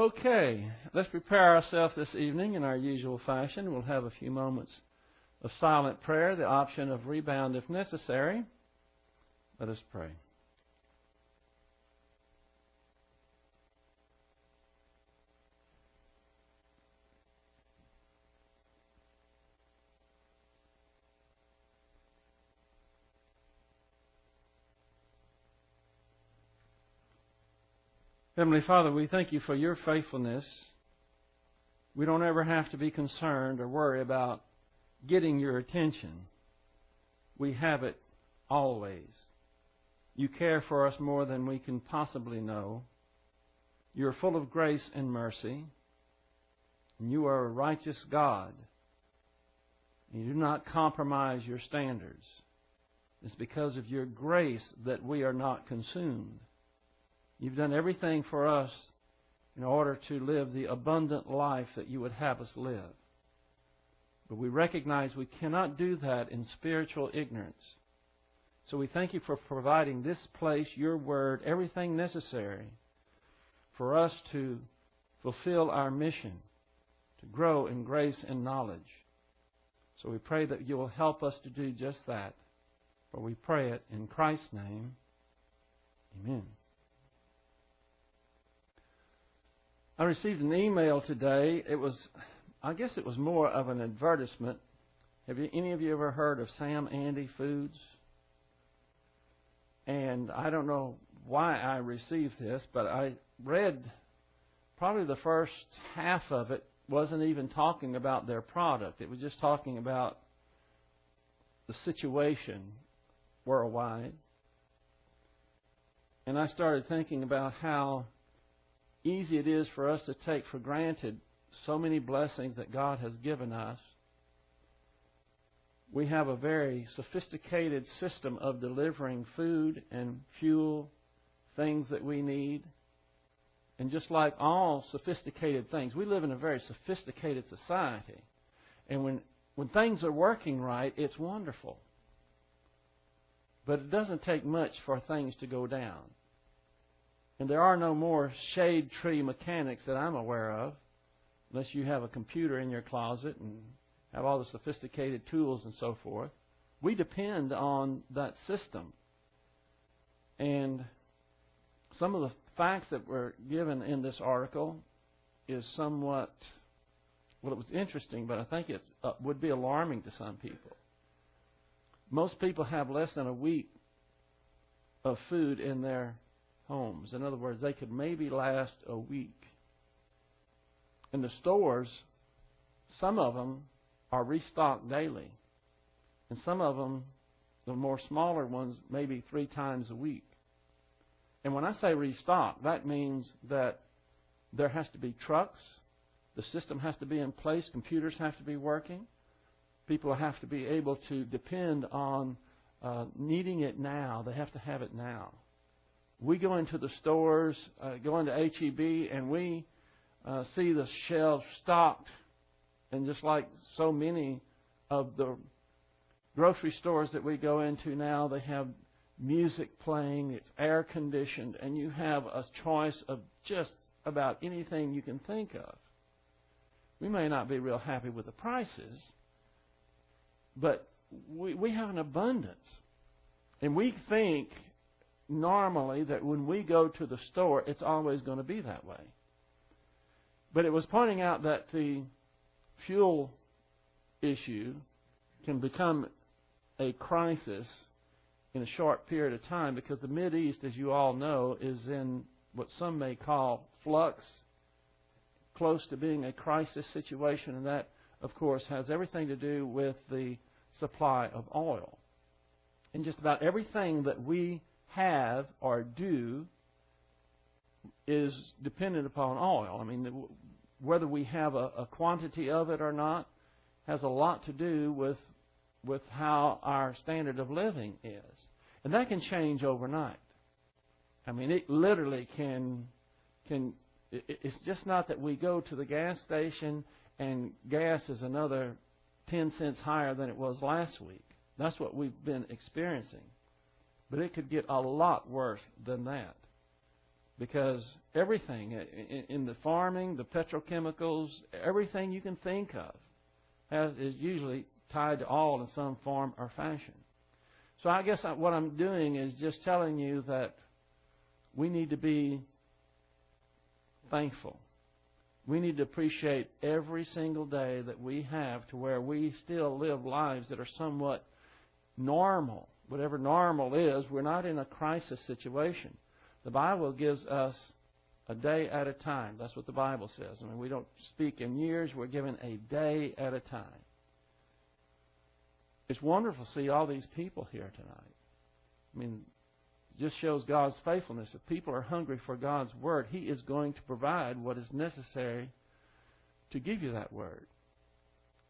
Okay, let's prepare ourselves this evening in our usual fashion. We'll have a few moments of silent prayer, the option of rebound if necessary. Let us pray. Heavenly Father, we thank you for your faithfulness. We don't ever have to be concerned or worry about getting your attention. We have it always. You care for us more than we can possibly know. You are full of grace and mercy. And you are a righteous God. You do not compromise your standards. It's because of your grace that we are not consumed. You've done everything for us in order to live the abundant life that you would have us live. But we recognize we cannot do that in spiritual ignorance. So we thank you for providing this place, your word, everything necessary for us to fulfill our mission, to grow in grace and knowledge. So we pray that you will help us to do just that. For we pray it in Christ's name. Amen. I received an email today. It was, I guess it was more of an advertisement. Have you, any of you ever heard of Sam Andy Foods? And I don't know why I received this, but I read probably the first half of it wasn't even talking about their product. It was just talking about the situation worldwide. And I started thinking about how easy it is for us to take for granted so many blessings that God has given us. We have a very sophisticated system of delivering food and fuel, things that we need. And just like all sophisticated things, we live in a very sophisticated society. And when, when things are working right, it's wonderful. But it doesn't take much for things to go down. And there are no more shade tree mechanics that I'm aware of, unless you have a computer in your closet and have all the sophisticated tools and so forth. We depend on that system. And some of the facts that were given in this article is somewhat, well, it was interesting, but I think it uh, would be alarming to some people. Most people have less than a week of food in their homes. In other words, they could maybe last a week. In the stores, some of them are restocked daily, and some of them, the more smaller ones, maybe three times a week. And when I say restock, that means that there has to be trucks, the system has to be in place, computers have to be working, people have to be able to depend on uh, needing it now. They have to have it now we go into the stores, uh, go into HEB, and we uh, see the shelves stocked. And just like so many of the grocery stores that we go into now, they have music playing, it's air conditioned, and you have a choice of just about anything you can think of. We may not be real happy with the prices, but we, we have an abundance. And we think normally that when we go to the store, it's always going to be that way. But it was pointing out that the fuel issue can become a crisis in a short period of time because the Mid East, as you all know, is in what some may call flux, close to being a crisis situation, and that, of course, has everything to do with the supply of oil. And just about everything that we have or do is dependent upon oil. I mean, whether we have a, a quantity of it or not has a lot to do with with how our standard of living is, and that can change overnight. I mean, it literally can can. It's just not that we go to the gas station and gas is another ten cents higher than it was last week. That's what we've been experiencing. But it could get a lot worse than that. because everything in the farming, the petrochemicals, everything you can think of has, is usually tied to all in some form or fashion. So I guess what I'm doing is just telling you that we need to be thankful. We need to appreciate every single day that we have to where we still live lives that are somewhat normal. Whatever normal is, we're not in a crisis situation. The Bible gives us a day at a time. That's what the Bible says. I mean, we don't speak in years, we're given a day at a time. It's wonderful to see all these people here tonight. I mean, it just shows God's faithfulness. If people are hungry for God's Word, He is going to provide what is necessary to give you that Word.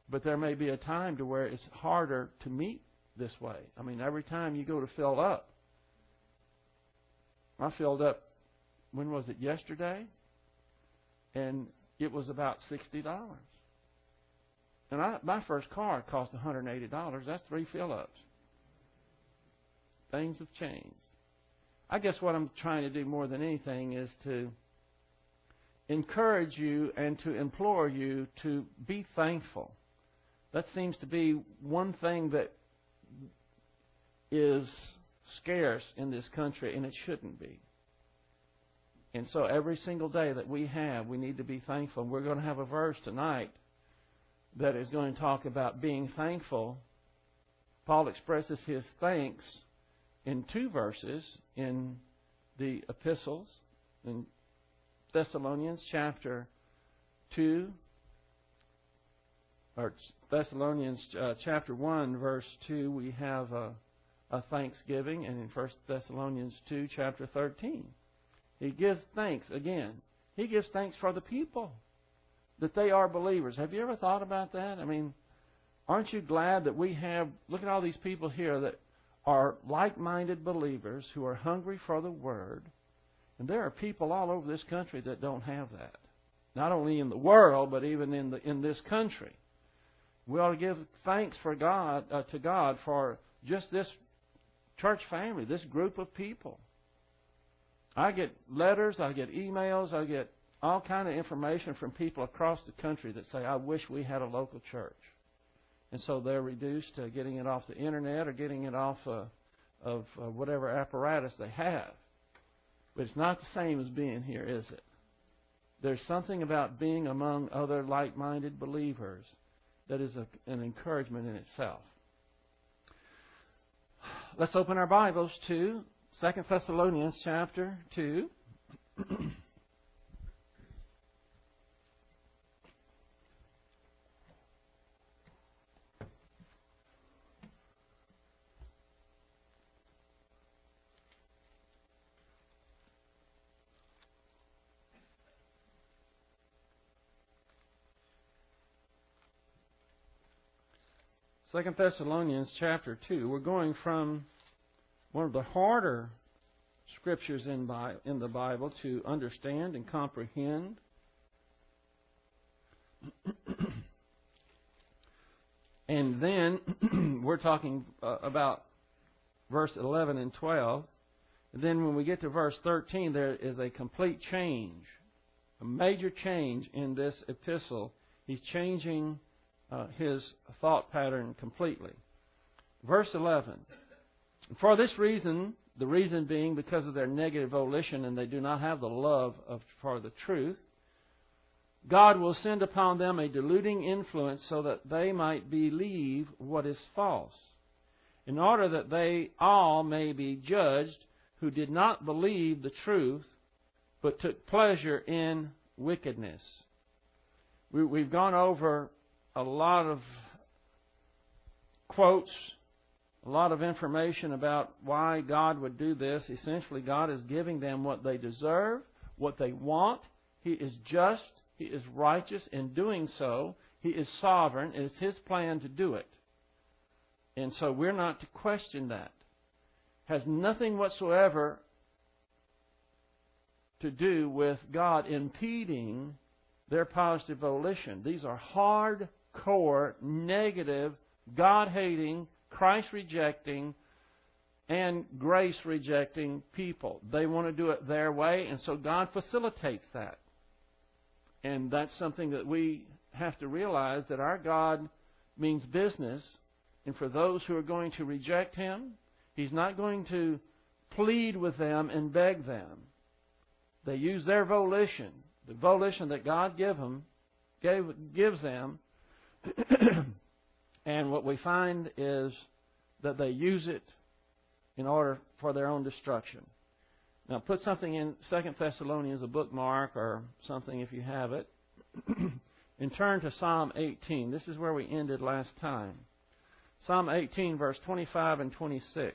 But there may be a time to where it's harder to meet this way. I mean, every time you go to fill up, I filled up, when was it, yesterday? And it was about $60. And I, my first car cost $180. That's three fill ups. Things have changed. I guess what I'm trying to do more than anything is to encourage you and to implore you to be thankful. That seems to be one thing that is scarce in this country, and it shouldn't be. And so every single day that we have, we need to be thankful. We're going to have a verse tonight that is going to talk about being thankful. Paul expresses his thanks in two verses in the epistles in Thessalonians chapter 2 or Thessalonians uh, chapter 1 verse 2 we have a, a thanksgiving and in 1 Thessalonians 2 chapter 13 he gives thanks again he gives thanks for the people that they are believers. Have you ever thought about that? I mean, aren't you glad that we have, look at all these people here that are like minded believers who are hungry for the Word. And there are people all over this country that don't have that. Not only in the world, but even in, the, in this country. We ought to give thanks for God uh, to God for just this church family, this group of people. I get letters, I get emails, I get all kind of information from people across the country that say, "I wish we had a local church," and so they're reduced to getting it off the internet or getting it off uh, of uh, whatever apparatus they have. But it's not the same as being here, is it? There's something about being among other like-minded believers that is a, an encouragement in itself. Let's open our Bibles to Second Thessalonians chapter 2. Second Thessalonians chapter two. We're going from one of the harder scriptures in, in the Bible to understand and comprehend. and then we're talking uh, about verse 11 and 12. And then when we get to verse 13, there is a complete change, a major change in this epistle. He's changing uh, his thought pattern completely. Verse 11. For this reason, the reason being because of their negative volition and they do not have the love of, for the truth, God will send upon them a deluding influence so that they might believe what is false, in order that they all may be judged who did not believe the truth, but took pleasure in wickedness. We, have gone over a lot of quotes, a lot of information about why God would do this. Essentially, God is giving them what they deserve, what they want. He is just, He is righteous in doing so. He is sovereign, it's His plan to do it. And so we're not to question that. Has nothing whatsoever to do with God impeding their positive volition. These are hard core, negative, God hating, Christ rejecting, and grace rejecting people. They want to do it their way, and so God facilitates that. And that's something that we have to realize that our God means business, and for those who are going to reject Him, He's not going to plead with them and beg them. They use their volition, the volition that God give them, gave, gives them, and what we find is that they use it in order for their own destruction. Now, put something in Second Thessalonians, a bookmark or something if you have it, and turn to Psalm 18. This is where we ended last time. Psalm 18, verse 25 and 26.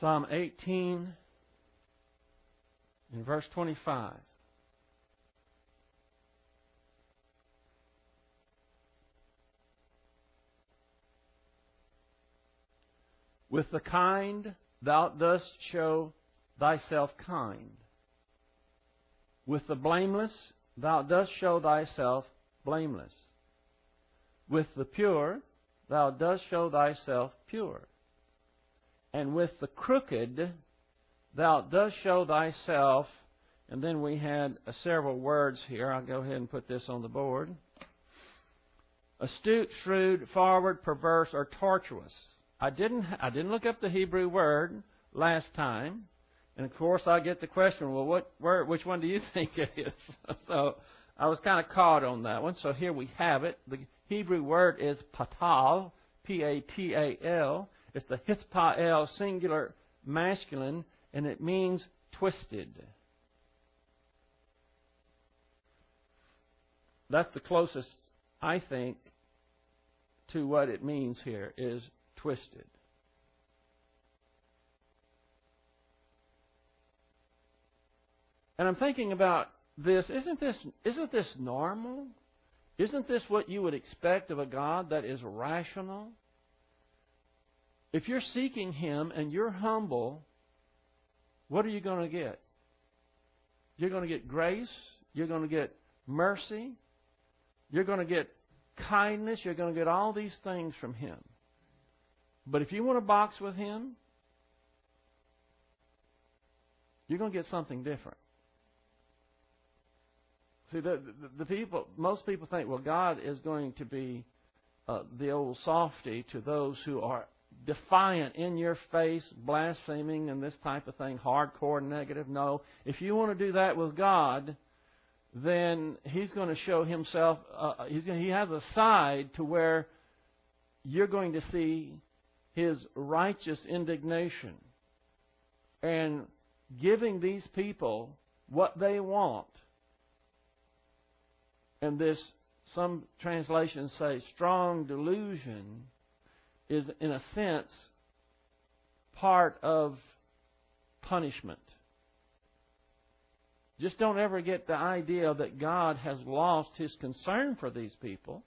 Psalm 18 in verse 25. With the kind thou dost show thyself kind. With the blameless thou dost show thyself blameless. With the pure thou dost show thyself pure and with the crooked thou dost show thyself. And then we had uh, several words here. I'll go ahead and put this on the board. Astute, shrewd, forward, perverse, or tortuous. I didn't. I didn't look up the Hebrew word last time, and of course I get the question. Well, what word? Which one do you think it is? so I was kind of caught on that one. So here we have it. The Hebrew word is patal, P-A-T-A-L. It's the hithpael singular masculine, and it means twisted. That's the closest, I think, to what it means here is twisted. And I'm thinking about this. Isn't this isn't this normal? Isn't this what you would expect of a God that is rational? If you're seeking Him and you're humble, what are you going to get? You're going to get grace. You're going to get mercy. You're going to get kindness. You're going to get all these things from Him. But if you want to box with Him, you're going to get something different. See, the, the, the people, most people think, well, God is going to be uh, the old softy to those who are defiant, in your face, blaspheming, and this type of thing, hardcore negative. No. If you want to do that with God, then He's going to show Himself, uh, he's going, He has a side to where you're going to see His righteous indignation and giving these people what they want. And this, some translations say, strong delusion is, in a sense, part of punishment. Just don't ever get the idea that God has lost his concern for these people.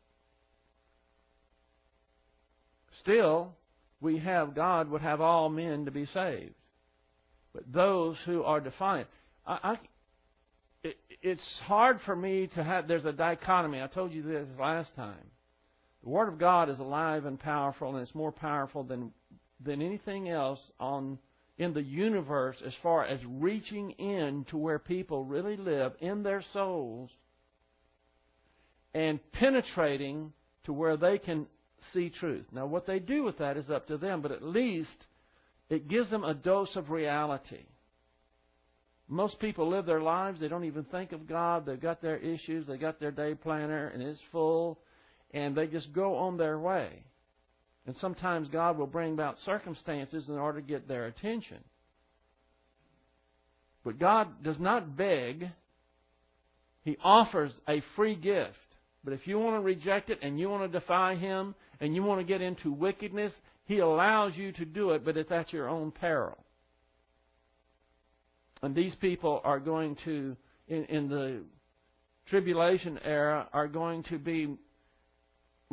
Still, we have God would have all men to be saved. But those who are defiant, I, I, it, it's hard for me to have. There's a dichotomy. I told you this last time. The Word of God is alive and powerful, and it's more powerful than than anything else on in the universe as far as reaching in to where people really live in their souls and penetrating to where they can see truth. Now, what they do with that is up to them, but at least it gives them a dose of reality. Most people live their lives, they don't even think of God. They've got their issues, they've got their day planner, and it's full and they just go on their way. And sometimes God will bring about circumstances in order to get their attention. But God does not beg, He offers a free gift. But if you want to reject it and you want to defy Him and you want to get into wickedness, He allows you to do it, but it's at your own peril. And these people are going to, in, in the tribulation era, are going to be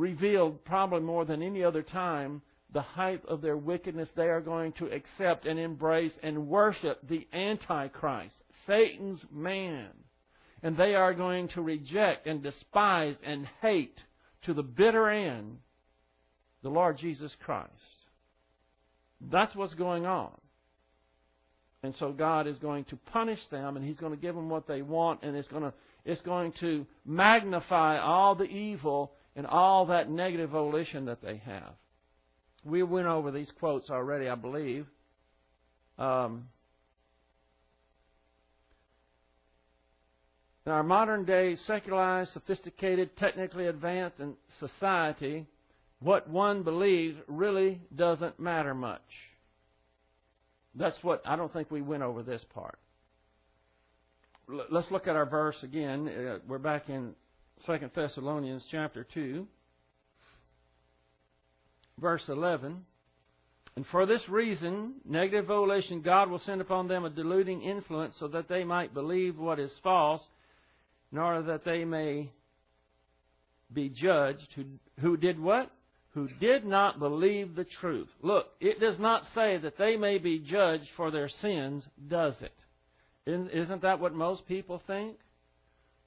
revealed probably more than any other time the height of their wickedness. They are going to accept and embrace and worship the Antichrist, Satan's man. And they are going to reject and despise and hate to the bitter end the Lord Jesus Christ. That's what's going on. And so God is going to punish them and He's going to give them what they want and it's going to, it's going to magnify all the evil and all that negative volition that they have. We went over these quotes already, I believe. Um, in our modern day, secularized, sophisticated, technically advanced society, what one believes really doesn't matter much. That's what I don't think we went over this part. Let's look at our verse again. Uh, we're back in Second Thessalonians chapter two, verse eleven. And for this reason, negative volition, God will send upon them a deluding influence so that they might believe what is false, in order that they may be judged who, who did what? who did not believe the truth. Look, it does not say that they may be judged for their sins, does it? Isn't that what most people think?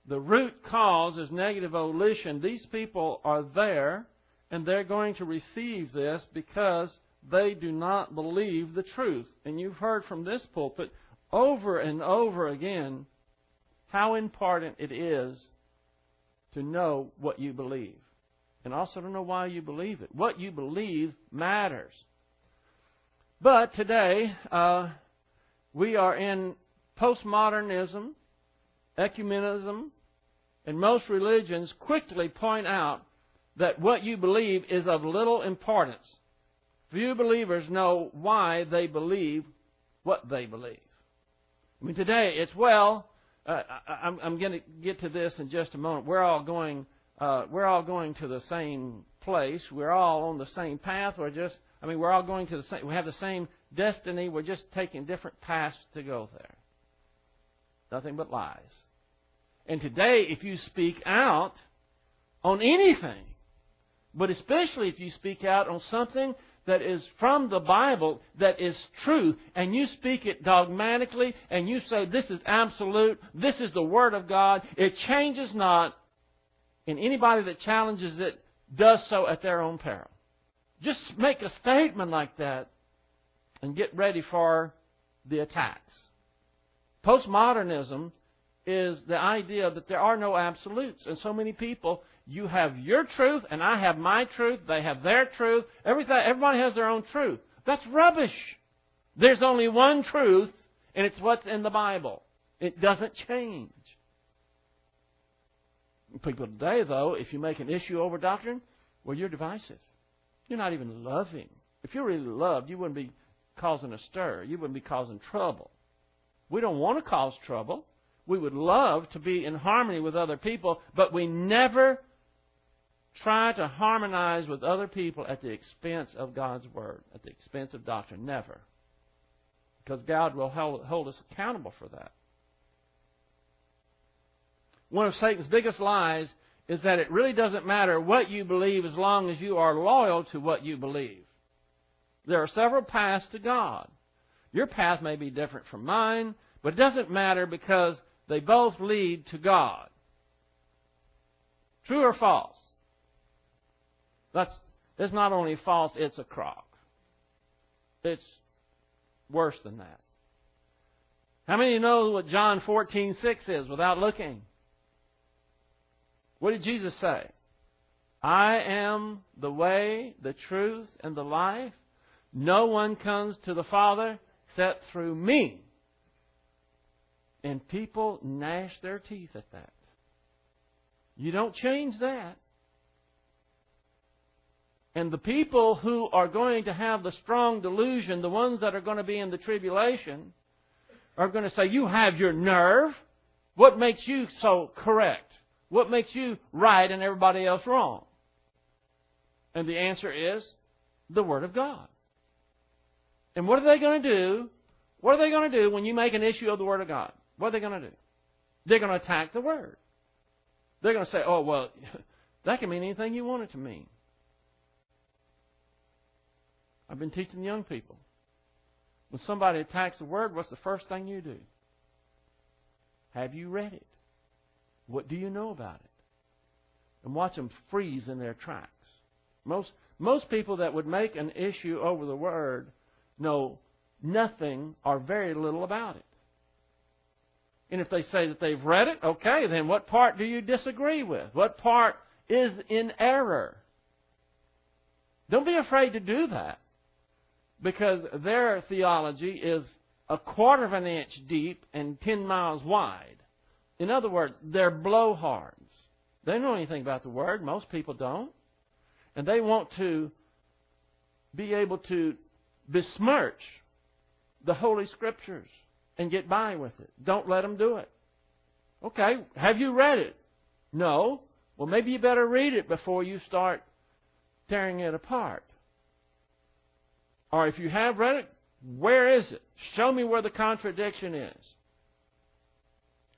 The root cause is negative volition. These people are there, and they're going to receive this because they do not believe the truth. And you've heard from this pulpit over and over again how important it is to know what you believe and also to know why you believe it. What you believe matters. But today, uh, we are in postmodernism, ecumenism, and most religions quickly point out that what you believe is of little importance. Few believers know why they believe what they believe. I mean, today it's well. Uh, I, I'm, I'm going to get to this in just a moment. We're all going uh, we're all going to the same place. We're all on the same path. We're just, I mean, we're all going to the same, we have the same destiny. We're just taking different paths to go there. Nothing but lies. And today, if you speak out on anything, but especially if you speak out on something that is from the Bible, that is truth, and you speak it dogmatically, and you say, This is absolute, this is the Word of God, it changes not, and anybody that challenges it does so at their own peril. Just make a statement like that and get ready for the attacks. Postmodernism is the idea that there are no absolutes. And so many people, you have your truth and I have my truth, they have their truth, everything, everybody has their own truth. That's rubbish. There's only one truth, and it's what's in the Bible. It doesn't change. People today, though, if you make an issue over doctrine, well, you're divisive. You're not even loving. If you really loved, you wouldn't be causing a stir. You wouldn't be causing trouble. We don't want to cause trouble. We would love to be in harmony with other people, but we never try to harmonize with other people at the expense of God's Word, at the expense of doctrine. Never. Because God will hold us accountable for that. One of Satan's biggest lies is that it really doesn't matter what you believe as long as you are loyal to what you believe. There are several paths to God. Your path may be different from mine, but it doesn't matter because they both lead to God. True or false? That's it's not only false, it's a crock. It's worse than that. How many know what John 14:6 is without looking? What did Jesus say? I am the way, the truth, and the life. No one comes to the Father except through me. And people gnash their teeth at that. You don't change that. And the people who are going to have the strong delusion, the ones that are going to be in the tribulation, are going to say, You have your nerve. What makes you so correct? What makes you right and everybody else wrong? And the answer is the Word of God. And what are they going to do? What are they going to do when you make an issue of the Word of God? What are they going to do? They're going to attack the Word. They're going to say, oh, well, That can mean anything you want it to mean. I've been teaching young people. When somebody attacks the Word, what's the first thing you do? Have you read it? What do you know about it? And watch them freeze in their tracks. Most, most people that would make an issue over the Word know nothing or very little about it. And if they say that they've read it, okay, then what part do you disagree with? What part is in error? Don't be afraid to do that because their theology is a quarter of an inch deep and 10 miles wide. In other words, they're blowhards. They don't know anything about the Word. Most people don't. And they want to be able to besmirch the Holy Scriptures and get by with it. Don't let them do it. Okay, have you read it? No. Well, maybe you better read it before you start tearing it apart. Or if you have read it, where is it? Show me where the contradiction is.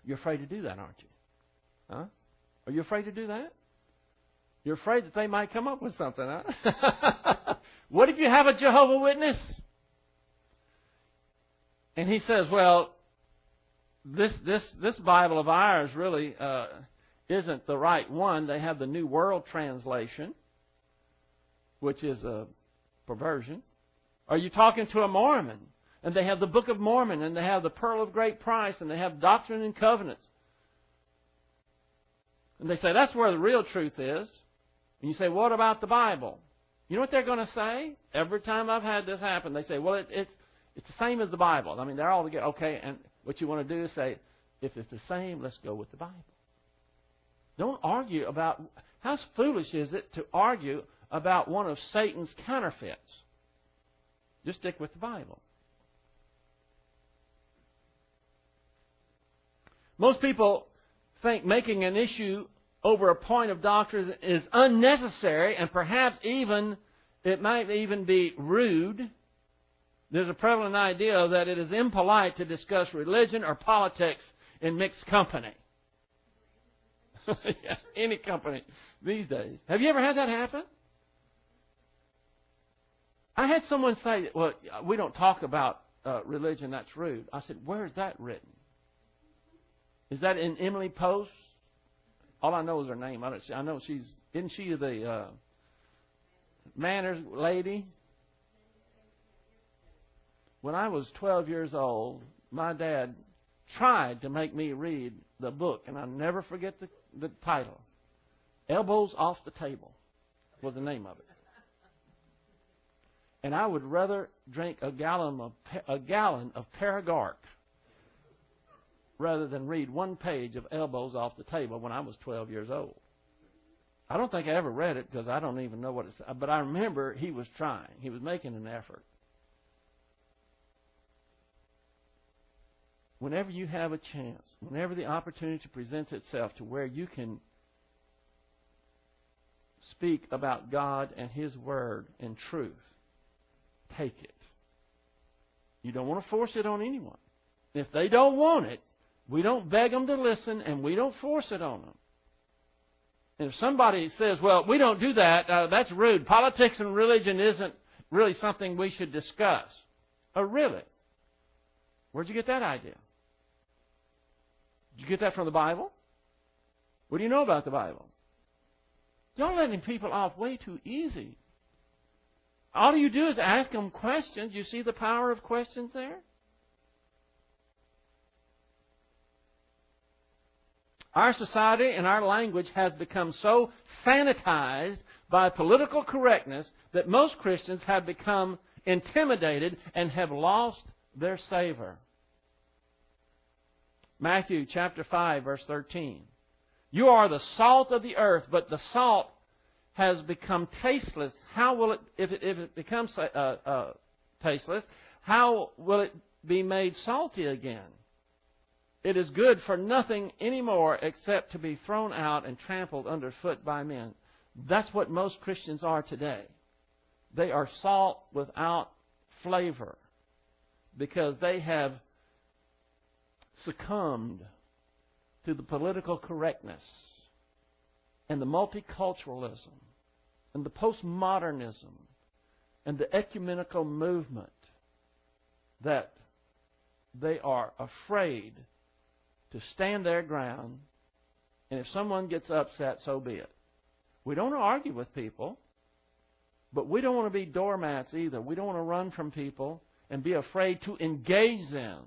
You're afraid to do that, aren't you? Huh? Are you afraid to do that? You're afraid that they might come up with something, huh? what if you have a Jehovah Witness? And he says, well, this this this Bible of ours really uh, isn't the right one. They have the New World Translation, which is a perversion. Are you talking to a Mormon? And they have the Book of Mormon, and they have the Pearl of Great Price, and they have Doctrine and Covenants. And they say, that's where the real truth is. And you say, what about the Bible? You know what they're going to say? Every time I've had this happen, they say, well, it, it's, it's the same as the Bible. I mean, they're all together. Okay, and what you want to do is say, if it's the same, let's go with the Bible. Don't argue about, how foolish is it to argue about one of Satan's counterfeits? Just stick with the Bible. Most people think making an issue over a point of doctrine is unnecessary and perhaps even it might even be rude. There's a prevalent idea that it is impolite to discuss religion or politics in mixed company. yeah, any company these days. Have you ever had that happen? I had someone say, "Well, we don't talk about uh, religion. That's rude." I said, "Where is that written? Is that in Emily Post? All I know is her name. I don't. I know she's. Isn't she the uh, manners lady? When I was 12 years old, my dad tried to make me read the book, and I'll never forget the, the title. Elbows Off the Table was the name of it and I would rather drink a gallon of a gallon of Paragard rather than read one page of elbows off the table when I was 12 years old. I don't think I ever read it because I don't even know what it's. But I remember he was trying. He was making an effort. Whenever you have a chance, whenever the opportunity presents itself to where you can speak about God and His Word and truth, take it. You don't want to force it on anyone. If they don't want it, we don't beg them to listen and we don't force it on them. And if somebody says, well, we don't do that, uh, that's rude. Politics and religion isn't really something we should discuss. Oh, really? Where'd you get that idea? Did you get that from the Bible? What do you know about the Bible? Y'all letting people off way too easy. All you do is ask them questions. You see the power of questions there? Our society and our language has become so sanitized by political correctness that most Christians have become intimidated and have lost their savor. Matthew chapter 5 verse 13. You are the salt of the earth, but the salt has become tasteless how will it, if it, if it becomes uh, uh, tasteless, how will it be made salty again? It is good for nothing anymore except to be thrown out and trampled underfoot by men. That's what most Christians are today. They are salt without flavor because they have succumbed to the political correctness and the multiculturalism and the postmodernism and the ecumenical movement that they are afraid to stand their ground, and if someone gets upset, so be it. We don't argue with people, but we don't want to be doormats either. We don't want to run from people and be afraid to engage them.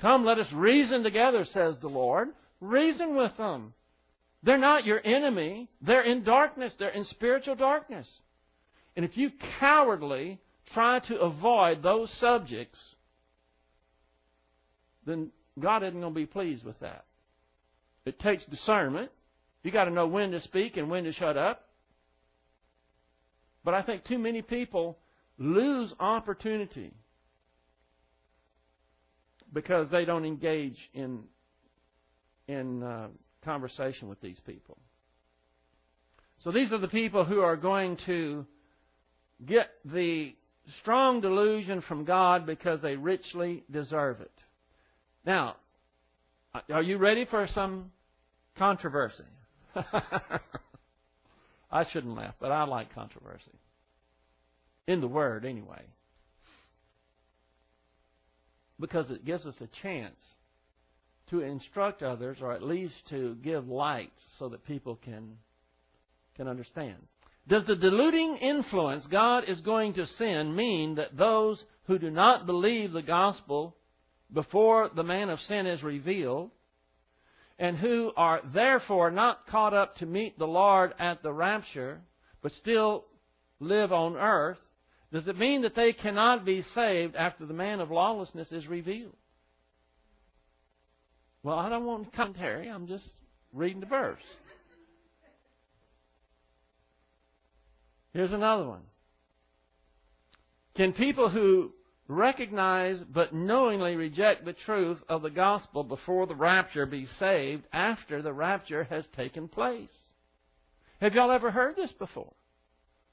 Come, let us reason together, says the Lord. Reason with them. They're not your enemy. They're in darkness. They're in spiritual darkness. And if you cowardly try to avoid those subjects, then God isn't going to be pleased with that. It takes discernment. You got to know when to speak and when to shut up. But I think too many people lose opportunity because they don't engage in in uh, conversation with these people. So these are the people who are going to get the strong delusion from God because they richly deserve it. Now, are you ready for some controversy? I shouldn't laugh, but I like controversy. In the Word, anyway. Because it gives us a chance to instruct others or at least to give light so that people can, can understand. Does the deluding influence God is going to send mean that those who do not believe the gospel before the man of sin is revealed, and who are therefore not caught up to meet the Lord at the rapture, but still live on earth, does it mean that they cannot be saved after the man of lawlessness is revealed? Well, I don't want to commentary. I'm just reading the verse. Here's another one. Can people who recognize but knowingly reject the truth of the gospel before the rapture be saved after the rapture has taken place? Have y'all ever heard this before?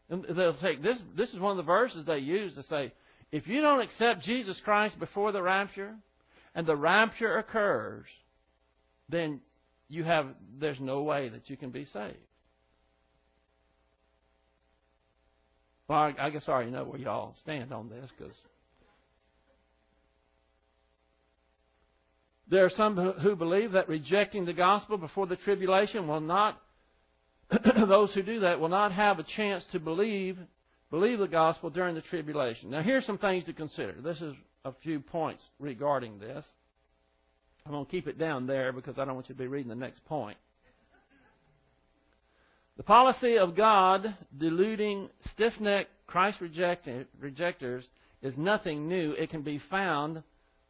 And they'll take this. This is one of the verses they use to say, if you don't accept Jesus Christ before the rapture, and the rapture occurs, then you have there's no way that you can be saved. Well, I, I guess I already know where y'all stand on this because there are some who believe that rejecting the gospel before the tribulation will not those who do that will not have a chance to believe believe the gospel during the tribulation. Now here's some things to consider. This is a few points regarding this. I'm going to keep it down there because I don't want you to be reading the next point. The policy of God deluding stiff necked Christ rejectors is nothing new. It can be found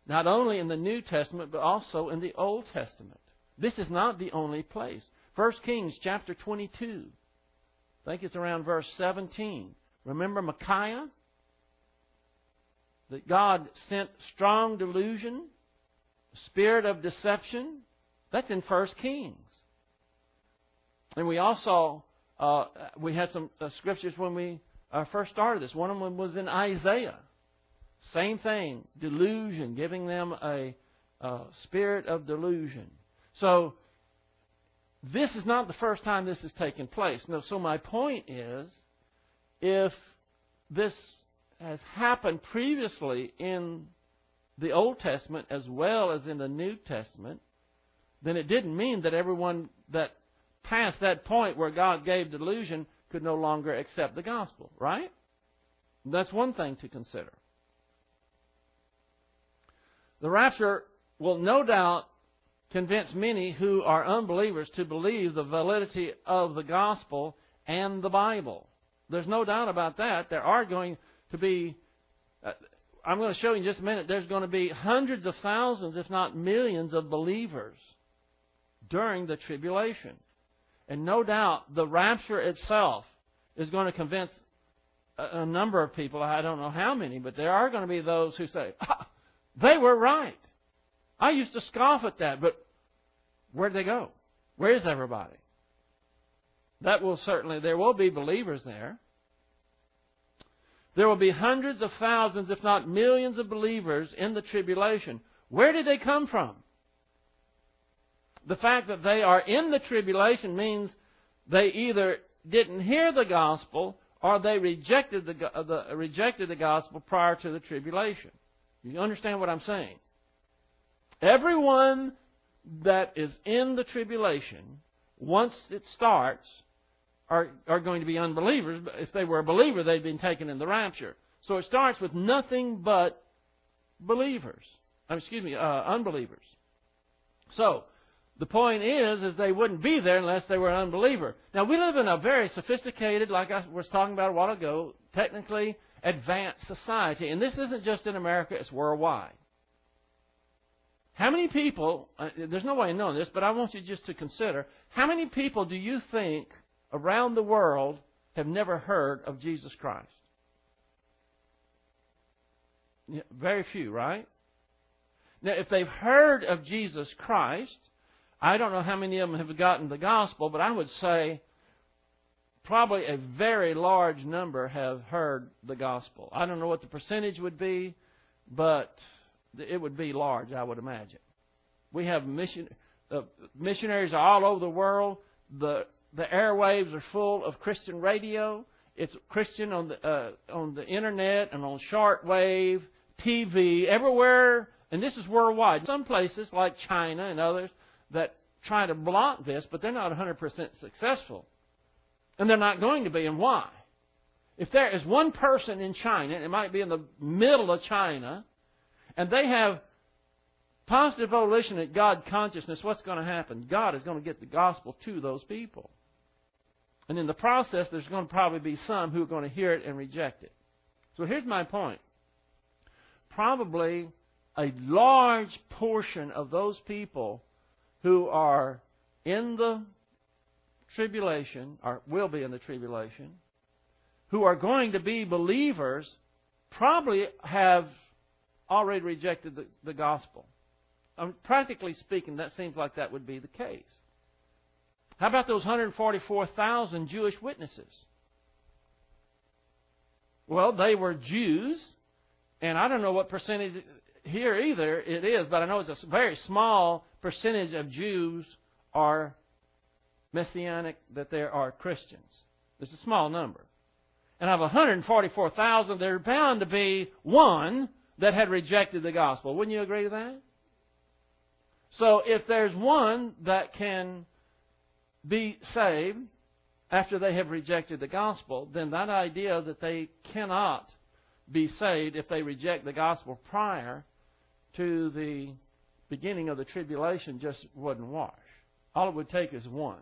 not only in the New Testament but also in the Old Testament. This is not the only place. 1 Kings chapter 22. I think it's around verse 17. Remember Micaiah? That God sent strong delusion, spirit of deception. That's in 1 Kings. And we also uh, we had some uh, scriptures when we uh, first started this. One of them was in Isaiah. Same thing, delusion, giving them a, a spirit of delusion. So this is not the first time this has taken place. No, so my point is, if this has happened previously in the Old Testament as well as in the New Testament, then it didn't mean that everyone that passed that point where God gave delusion could no longer accept the gospel, right? That's one thing to consider. The rapture will no doubt convince many who are unbelievers to believe the validity of the gospel and the Bible. There's no doubt about that. There are going to be, uh, I'm going to show you in just a minute, there's going to be hundreds of thousands, if not millions, of believers during the tribulation. And no doubt the rapture itself is going to convince a, a number of people, I don't know how many, but there are going to be those who say, ah, they were right. I used to scoff at that, but where'd they go? Where is everybody? That will certainly, there will be believers there. There will be hundreds of thousands, if not millions of believers in the tribulation. Where did they come from? the fact that they are in the tribulation means they either didn't hear the gospel or they rejected the, the, rejected the gospel prior to the tribulation. You understand what I'm saying? Everyone that is in the tribulation, once it starts, are, are going to be unbelievers. But If they were a believer, they'd been taken in the rapture. So it starts with nothing but believers. Excuse me, uh, unbelievers. So, the point is, is they wouldn't be there unless they were an unbeliever. Now we live in a very sophisticated, like I was talking about a while ago, technically advanced society, and this isn't just in America; it's worldwide. How many people? Uh, there's no way of knowing this, but I want you just to consider: how many people do you think around the world have never heard of Jesus Christ? Very few, right? Now, if they've heard of Jesus Christ, I don't know how many of them have gotten the gospel, but I would say probably a very large number have heard the gospel. I don't know what the percentage would be, but it would be large, I would imagine. We have mission, uh, missionaries all over the world. The the airwaves are full of Christian radio. It's Christian on the uh, on the internet and on shortwave, TV, everywhere, and this is worldwide. Some places like China and others, that try to block this, but they're not 100% successful. And they're not going to be, and why? If there is one person in China, and it might be in the middle of China, and they have positive volition at God consciousness, what's going to happen? God is going to get the gospel to those people. And in the process, there's going to probably be some who are going to hear it and reject it. So here's my point. Probably a large portion of those people who are in the tribulation, or will be in the tribulation, who are going to be believers, probably have already rejected the, the gospel. Um, practically speaking, that seems like that would be the case. How about those 144,000 Jewish witnesses? Well, they were Jews, and I don't know what percentage here either it is, but I know it's a very small percentage of Jews are messianic, that there are Christians. It's a small number. And of 144,000, there's bound to be one that had rejected the gospel. Wouldn't you agree with that? So if there's one that can be saved after they have rejected the gospel, then that idea that they cannot be saved if they reject the gospel prior to the beginning of the tribulation just wouldn't wash. All it would take is one.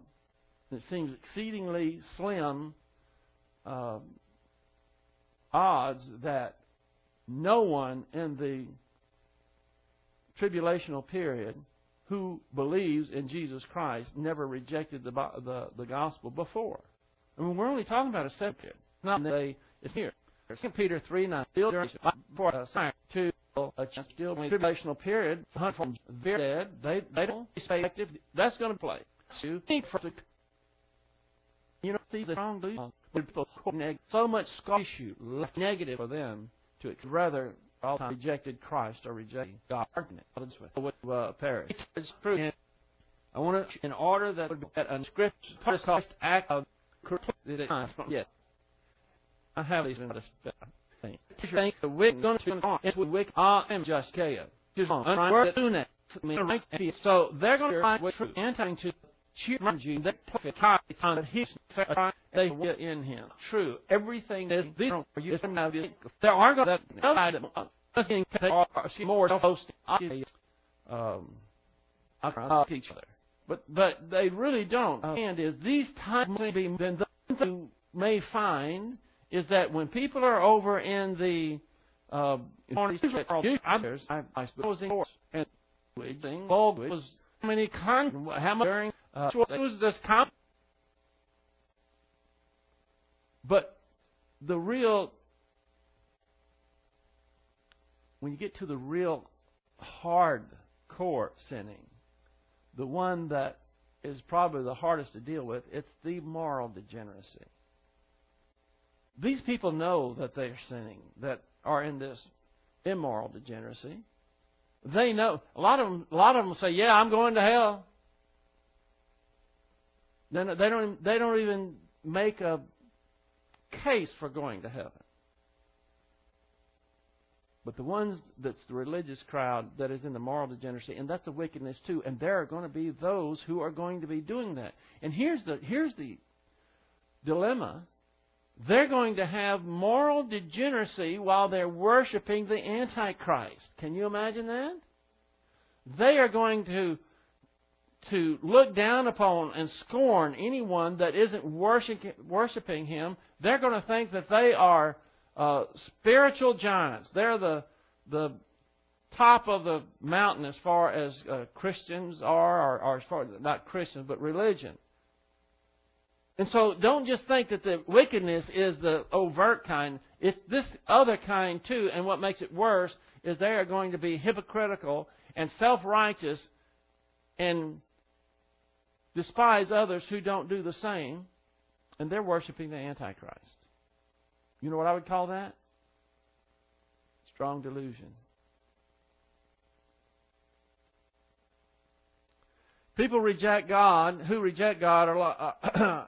it seems exceedingly slim um, odds that no one in the tribulational period who believes in Jesus Christ never rejected the the, the gospel before. I mean, we're only talking about a second. Not they. It's here. Second Peter three nine. Still for a sign to a still tribulational period, hunt from very dead. They they don't stay active. That's going to play. Think for the you know see the strong people so much issue left negative for them to rather all time rejected Christ or rejected God. Would uh, perish. It's true. I want to, in order that would be that unscripted act of it yet. I have these in this thing. Think the wicked going to on. It's with wicked. I am just chaos. Just on. doing that. So they're going to find what's true and to cheer you that perfect time that he's they were in him. True. Everything is for you. There are going to outside of more to um, each other. But but they really don't. And is these times may be then the thing you may find is that when people are over in the uh, others, I, I suppose, and was how many con how much during uh, was this con but the real when you get to the real hard core sinning, the one that is probably the hardest to deal with, it's the moral degeneracy. These people know that they're sinning, that are in this immoral degeneracy. They know. A lot of them, a lot of them say, "Yeah, I'm going to hell." Then They don't, they don't even make a case for going to heaven. But the ones that's the religious crowd that is in the moral degeneracy, and that's the wickedness too, and there are going to be those who are going to be doing that. And here's the here's the dilemma. They're going to have moral degeneracy while they're worshiping the Antichrist. Can you imagine that? They are going to to look down upon and scorn anyone that isn't worshiping, him. They're going to think that they are uh, spiritual giants. They're the the top of the mountain as far as uh, Christians are, or, or as far not Christians but religion. And so, don't just think that the wickedness is the overt kind. It's this other kind too. And what makes it worse is they are going to be hypocritical and self-righteous and despise others who don't do the same, and they're worshiping the Antichrist. You know what I would call that? Strong delusion. People reject God, who reject God, are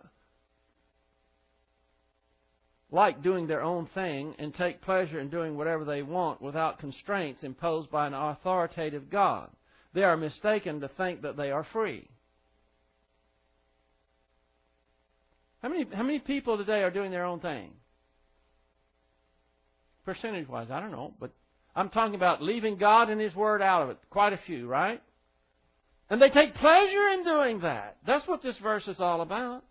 like doing their own thing and take pleasure in doing whatever they want without constraints imposed by an authoritative God. They are mistaken to think that they are free. How many, how many people today are doing their own thing? Percentage wise, I don't know, but I'm talking about leaving God and His Word out of it. Quite a few, right? And they take pleasure in doing that. That's what this verse is all about.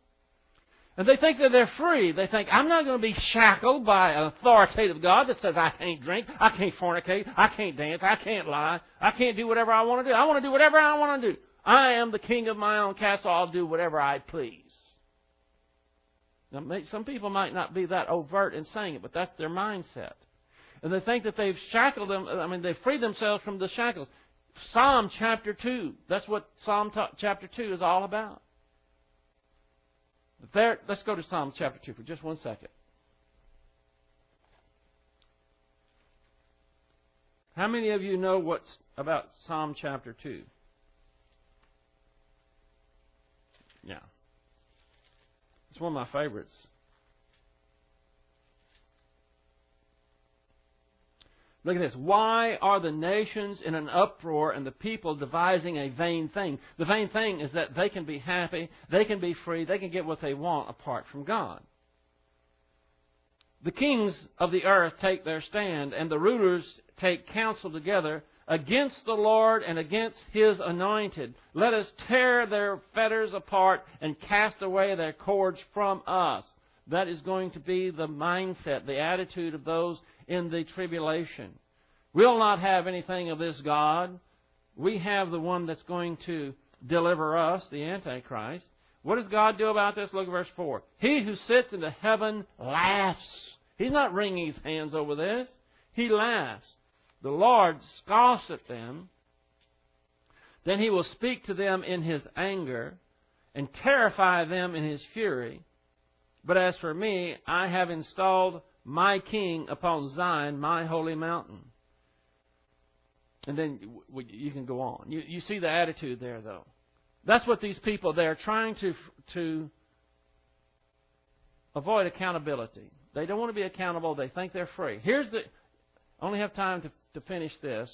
And they think that they're free. They think, I'm not going to be shackled by an authoritative God that says I can't drink, I can't fornicate, I can't dance, I can't lie, I can't do whatever I want to do. I want to do whatever I want to do. I am the king of my own castle. I'll do whatever I please. Some people might not be that overt in saying it, but that's their mindset. And they think that they've shackled them, I mean, they've freed themselves from the shackles. Psalm chapter 2, that's what Psalm t- chapter 2 is all about. There, let's go to Psalm chapter 2 for just one second. How many of you know what's about Psalm chapter 2? Yeah. It's one of my favorites. Look at this. Why are the nations in an uproar and the people devising a vain thing? The vain thing is that they can be happy, they can be free, they can get what they want apart from God. The kings of the earth take their stand, and the rulers take counsel together against the Lord and against His anointed. Let us tear their fetters apart and cast away their cords from us. That is going to be the mindset, the attitude of those in the tribulation. We'll not have anything of this God. We have the one that's going to deliver us, the Antichrist. What does God do about this? Look at verse 4. He who sits in the heaven laughs. He's not wringing his hands over this. He laughs. The Lord scoffs at them. Then he will speak to them in his anger and terrify them in his fury. But as for me, I have installed my king upon Zion, my holy mountain. And then you can go on. You, you see the attitude there, though. That's what these people, they're trying to, to avoid accountability. They don't want to be accountable. They think they're free. Here's the, Only have time to, to finish this.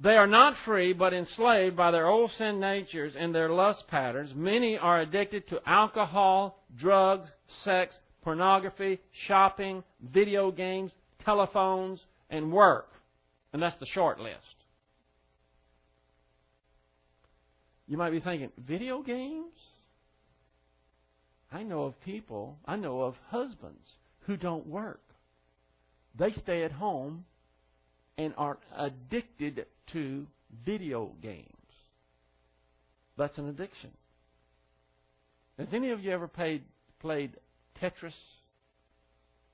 They are not free, but enslaved by their old sin natures and their lust patterns. Many are addicted to alcohol, drugs, sex, pornography, shopping, video games, telephones, and work. And that's the short list. You might be thinking, video games? I know of people, I know of husbands who don't work. They stay at home and are addicted to video games. That's an addiction. Has any of you ever played played Tetris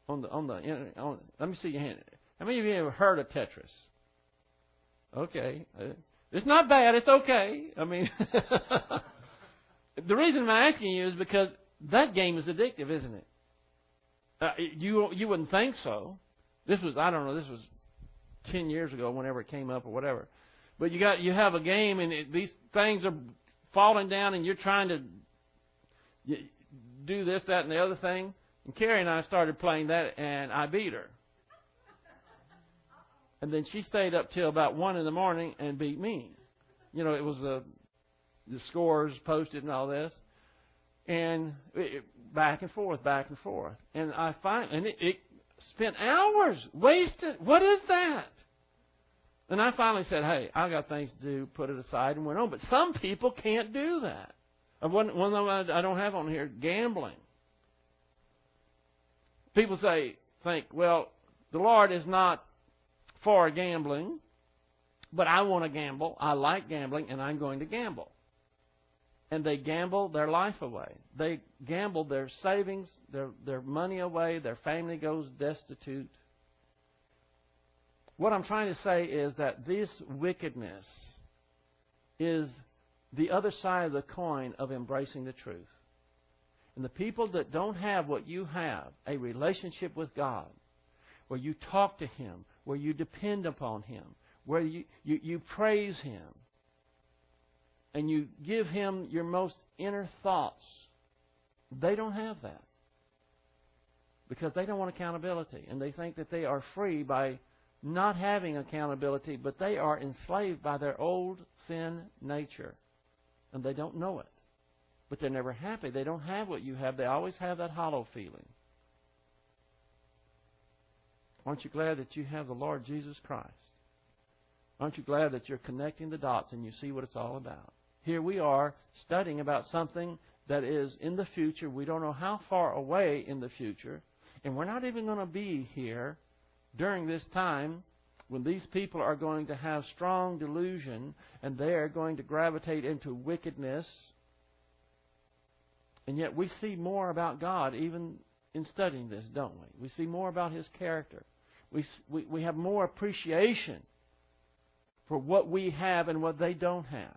on the on the on, let me see your hand. How many of you ever heard of Tetris? Okay, uh, it's not bad. It's okay. I mean, the reason I'm asking you is because that game is addictive, isn't it? Uh, you you wouldn't think so. This was I don't know. This was ten years ago, whenever it came up or whatever. But you got you have a game, and it, these things are falling down and you're trying to do this, that, and the other thing. And Carrie and I started playing that, and I beat her. And then she stayed up till about one in the morning and beat me. You know, it was the the scores posted and all this, and it, back and forth, back and forth. And I find, and it, it spent hours wasted. What is that? And I finally said, "Hey, I got things to do. Put it aside," and went on. But some people can't do that. One, one of them I don't have on here: gambling. People say, think, well, the Lord is not for gambling, but I want to gamble. I like gambling, and I'm going to gamble. And they gamble their life away. They gamble their savings, their, their money away. Their family goes destitute. What I'm trying to say is that this wickedness is the other side of the coin of embracing the truth. And the people that don't have what you have, a relationship with God, where you talk to Him, where you depend upon Him, where you, you, you praise Him, and you give Him your most inner thoughts, they don't have that. Because they don't want accountability. And they think that they are free by not having accountability, but they are enslaved by their old sin nature. And they don't know it. But they're never happy. They don't have what you have. They always have that hollow feeling. Aren't you glad that you have the Lord Jesus Christ? Aren't you glad that you're connecting the dots and you see what it's all about? Here we are studying about something that is in the future. We don't know how far away in the future. And we're not even going to be here during this time when these people are going to have strong delusion and they are going to gravitate into wickedness. And yet we see more about God even in studying this, don't we? We see more about His character we, we, we have more appreciation for what we have and what they don't have.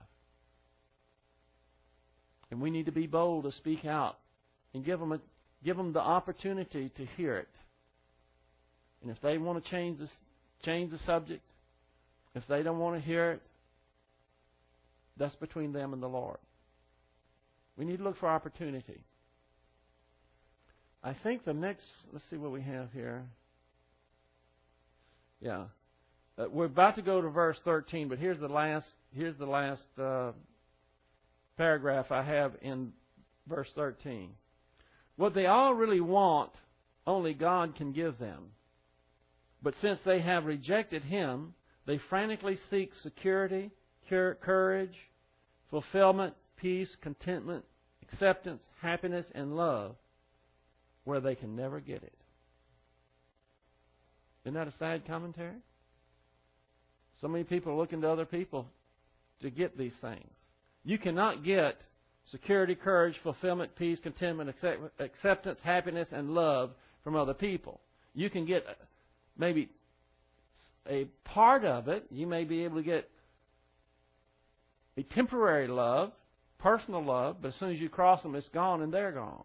And we need to be bold to speak out and give them, a, give them the opportunity to hear it. And if they want to change the, change the subject, if they don't want to hear it, that's between them and the Lord. We need to look for opportunity. I think the next, let's see what we have here. Yeah. Uh, we're about to go to verse 13, but here's the last here's the last uh, paragraph I have in verse 13. What they all really want, only God can give them. But since they have rejected Him, they frantically seek security, courage, fulfillment, peace, contentment, acceptance, happiness, and love where they can never get it. Isn't that a sad commentary? So many people are looking to other people to get these things. You cannot get security, courage, fulfillment, peace, contentment, acceptance, happiness, and love from other people. You can get uh, maybe a part of it. You may be able to get a temporary love, personal love, but as soon as you cross them, it's gone and they're gone.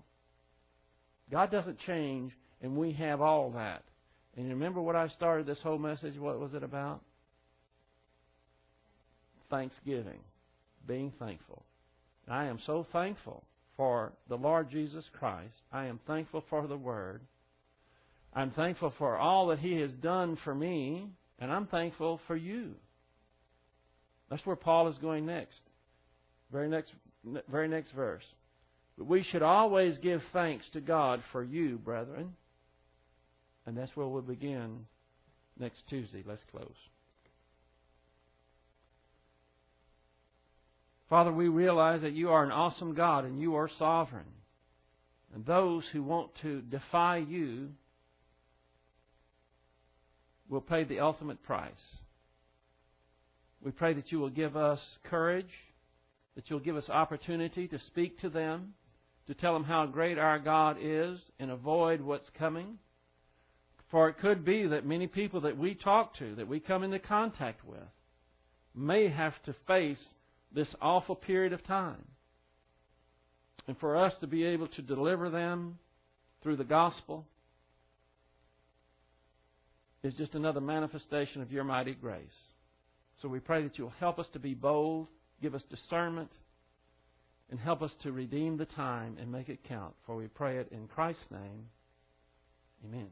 God doesn't change, and we have all that. And remember what I started this whole message? What was it about? Thanksgiving. Being thankful. I am so thankful for the Lord Jesus Christ. I am thankful for the Word. I'm thankful for all that He has done for me, and I'm thankful for you. That's where Paul is going next. Very next, very next verse. But we should always give thanks to God for you, brethren and that's where we'll begin next Tuesday. Let's close. Father, we realize that you are an awesome God and you are sovereign. And those who want to defy you will pay the ultimate price. We pray that you will give us courage, that you'll give us opportunity to speak to them, to tell them how great our God is, and avoid what's coming. For it could be that many people that we talk to, that we come into contact with, may have to face this awful period of time. And for us to be able to deliver them through the gospel is just another manifestation of your mighty grace. So we pray that you'll help us to be bold, give us discernment, and help us to redeem the time and make it count. For we pray it in Christ's name. Amen.